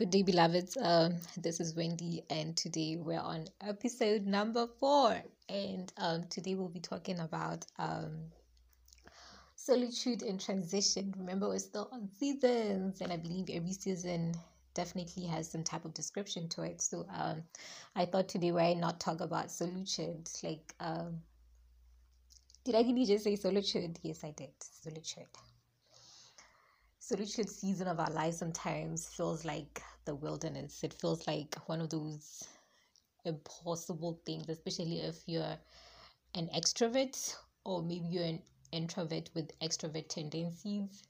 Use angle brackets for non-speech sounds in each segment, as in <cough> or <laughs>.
good day, beloveds. Um, this is Wendy, and today we're on episode number four. And um, today we'll be talking about um, solitude and transition. Remember, we're still on seasons, and I believe every season definitely has some type of description to it. So um, I thought today why not talk about solitude? Like, um, did I really just say solitude? Yes, I did. Solitude solitude season of our lives sometimes feels like the wilderness. It feels like one of those impossible things, especially if you're an extrovert or maybe you're an introvert with extrovert tendencies.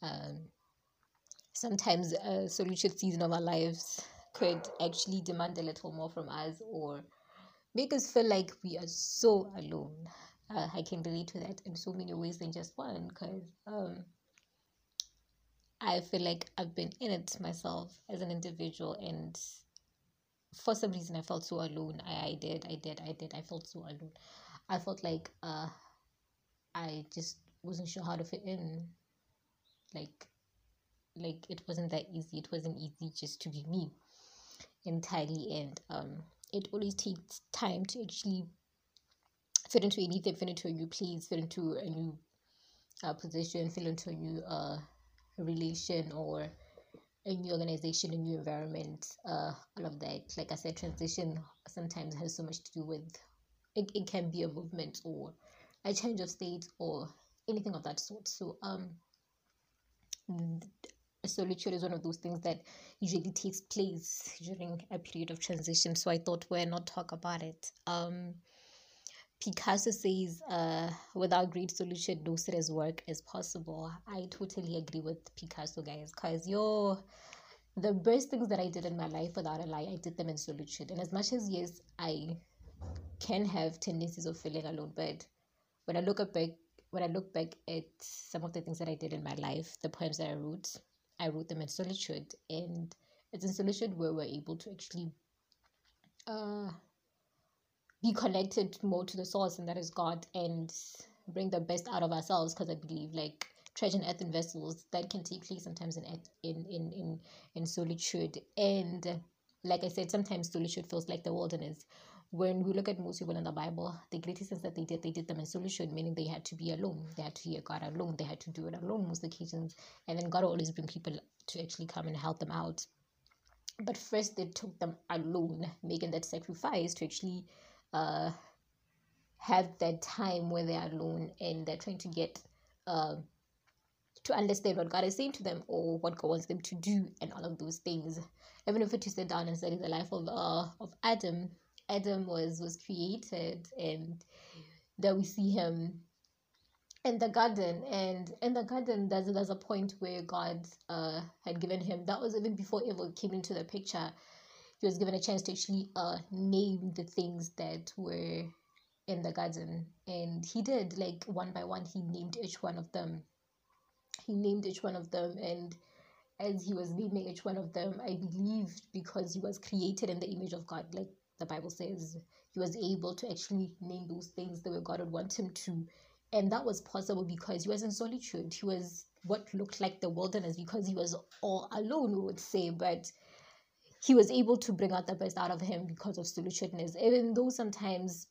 Um, sometimes a solitude season of our lives could actually demand a little more from us or make us feel like we are so alone. Uh, I can relate to that in so many ways than just one because um, I feel like I've been in it myself as an individual, and for some reason, I felt so alone. I, I did, I did, I did. I felt so alone. I felt like uh, I just wasn't sure how to fit in. Like, like it wasn't that easy. It wasn't easy just to be me entirely, and um, it always takes time to actually fit into anything, fit into a new place, fit into a new uh, position, fit into a new uh relation or a new organization, a new environment, uh, all of that. Like I said, transition sometimes has so much to do with it, it can be a movement or a change of state or anything of that sort. So, um, solitude is one of those things that usually takes place during a period of transition. So I thought why not talk about it. Um, Picasso says, uh, without great solution, no serious work is possible. I totally agree with Picasso, guys, because yo, the best things that I did in my life, without a lie, I did them in solitude. And as much as, yes, I can have tendencies of feeling alone, but when I look back, when I look back at some of the things that I did in my life, the poems that I wrote, I wrote them in solitude. And it's in solitude where we're able to actually uh be connected more to the source and that is God and bring the best out of ourselves because I believe like treasure in earthen vessels that can take place sometimes in in in in in solitude and like I said sometimes solitude feels like the wilderness when we look at most people in the Bible, the greatest things that they did, they did them in solitude, meaning they had to be alone. They had to hear God alone. They had to do it alone most occasions. And then God always bring people to actually come and help them out. But first, they took them alone, making that sacrifice to actually uh, have that time where they're alone and they're trying to get uh, to understand what God is saying to them or what God wants them to do and all of those things. Even if it is sit down and study the life of uh, of Adam, Adam was was created and that we see him in the garden and in the garden there's there's a point where God uh had given him that was even before evil came into the picture he was given a chance to actually uh name the things that were in the garden. And he did like one by one he named each one of them. He named each one of them and as he was naming each one of them i believe because he was created in the image of god like the bible says he was able to actually name those things the way god would want him to. And that was possible because he was in solitude. He was what looked like the wilderness because he was all alone we would say. But he was able to bring out the best out of him because of solitudeness. Even though sometimes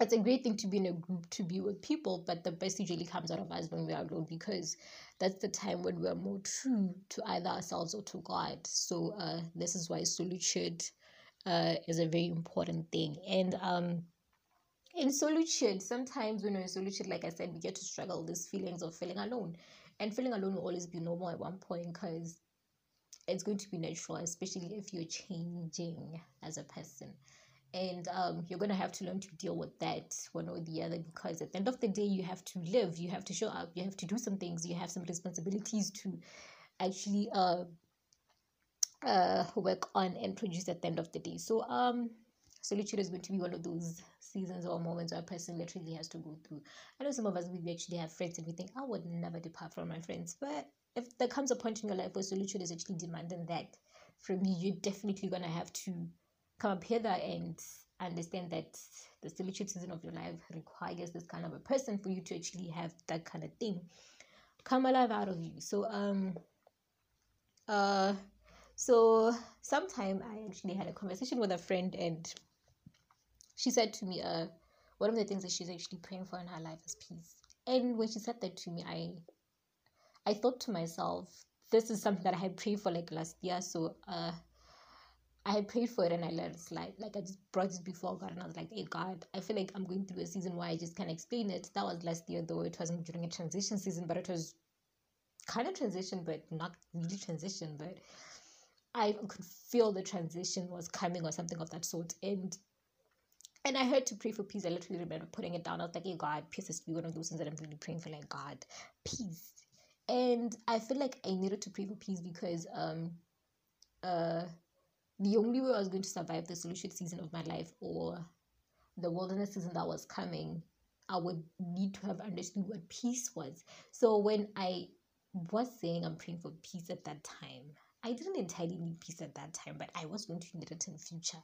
it's a great thing to be in a group to be with people, but the best usually comes out of us when we are alone because that's the time when we're more true to either ourselves or to God. So uh, this is why solitude uh, is a very important thing. And um, in solitude, sometimes when we're in solitude, like I said, we get to struggle these feelings of feeling alone. And feeling alone will always be normal at one point because it's going to be natural, especially if you're changing as a person. And um, you're going to have to learn to deal with that one or the other because at the end of the day, you have to live, you have to show up, you have to do some things, you have some responsibilities to actually uh, uh, work on and produce at the end of the day. So, um, solitude is going to be one of those seasons or moments where a person literally has to go through. I know some of us we actually have friends and we think I would never depart from my friends, but if there comes a point in your life where solitude is actually demanding that from you, you're definitely gonna have to come up here and understand that the solitude season of your life requires this kind of a person for you to actually have that kind of thing come alive out of you. So um uh So sometime I actually had a conversation with a friend and she said to me, uh, one of the things that she's actually praying for in her life is peace. And when she said that to me, I I thought to myself, this is something that I had prayed for like last year. So uh I had prayed for it and I let it slide. Like I just brought it before God and I was like, hey God, I feel like I'm going through a season where I just can't explain it. That was last year though. It wasn't during a transition season, but it was kind of transition, but not really transition. But I could feel the transition was coming or something of that sort. And and I heard to pray for peace. I literally remember putting it down. I was like, hey God, peace is to be one of those things that I'm really praying for, like God, peace. And I feel like I needed to pray for peace because um uh the only way I was going to survive the solution season of my life or the wilderness season that was coming, I would need to have understood what peace was. So when I was saying I'm praying for peace at that time, I didn't entirely need peace at that time, but I was going to need it in the future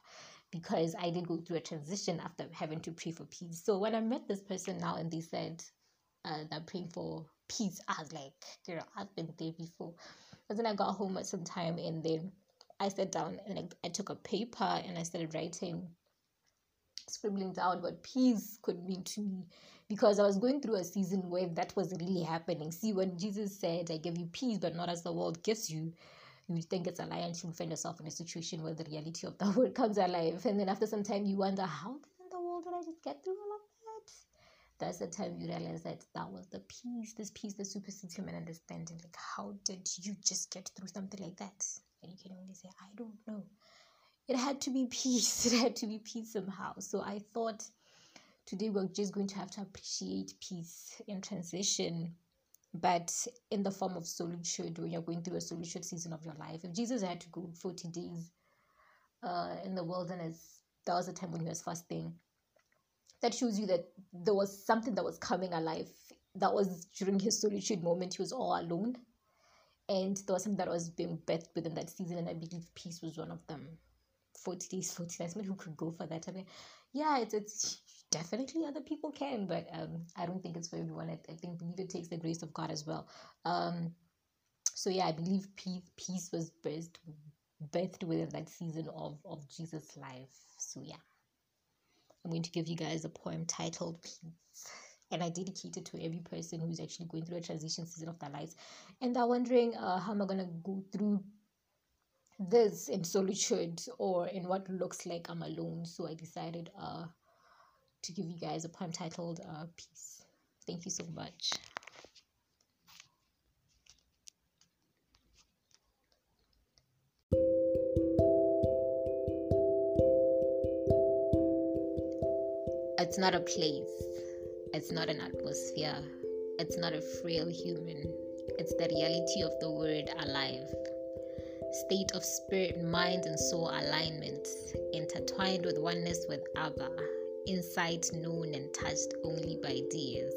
because I did go through a transition after having to pray for peace. So when I met this person now and they said uh, they're praying for peace, I was like, girl, I've been there before. But then I got home at some time and then I sat down and I, I took a paper and I started writing, scribbling down what peace could mean to me because I was going through a season where that was really happening. See, when Jesus said, I give you peace, but not as the world gives you, you think it's a lie until you find yourself in a situation where the reality of the <laughs> world comes alive. And then after some time, you wonder, how in the world did I just get through all of that? That's the time you realize that that was the peace, this peace that supersedes human understanding. Like, how did you just get through something like that? And you can only say, I don't know. It had to be peace. <laughs> It had to be peace somehow. So I thought today we're just going to have to appreciate peace in transition, but in the form of solitude when you're going through a solitude season of your life. If Jesus had to go 40 days uh, in the wilderness, that was a time when he was fasting. That shows you that there was something that was coming alive. That was during his solitude moment. He was all alone and there was something that was being birthed within that season, and I believe peace was one of them. 40 days, <laughs> 40 nights. Maybe who could go for that? I mean, yeah, it's, it's definitely other people can, but um, I don't think it's for everyone. I, I think believe it takes the grace of God as well. Um, so yeah, I believe peace, peace was birthed, birthed within that season of, of Jesus' life. So yeah, I'm going to give you guys a poem titled Peace and I dedicate it to every person who's actually going through a transition season of their lives, and they're wondering, uh, how am I gonna go through this in solitude or in what looks like I'm alone? So I decided, uh, to give you guys a poem titled uh, "Peace." Thank you so much. It's not a place it's not an atmosphere. It's not a frail human. It's the reality of the word alive. State of spirit, mind, and soul alignment, intertwined with oneness with Abba, insight known and touched only by dears.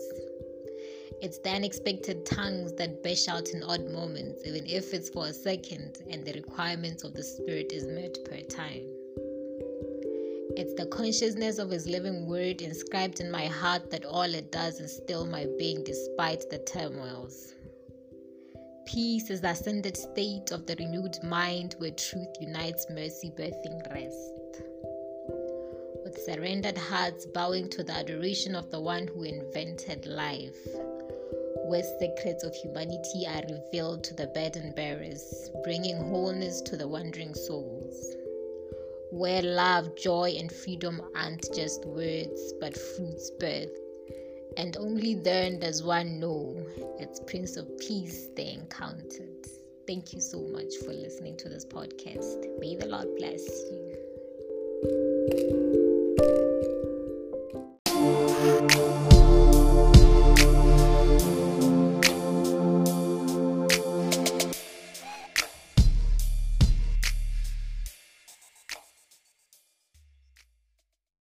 It's the unexpected tongues that burst out in odd moments, even if it's for a second, and the requirements of the spirit is met per time. It's the consciousness of His living word inscribed in my heart that all it does is still my being despite the turmoils. Peace is the ascended state of the renewed mind where truth unites mercy, birthing rest. With surrendered hearts bowing to the adoration of the one who invented life, where secrets of humanity are revealed to the burden bearers, bringing wholeness to the wandering souls where love, joy, and freedom aren't just words but fruits birth. And only then does one know it's Prince of Peace they encountered. Thank you so much for listening to this podcast. May the Lord bless you.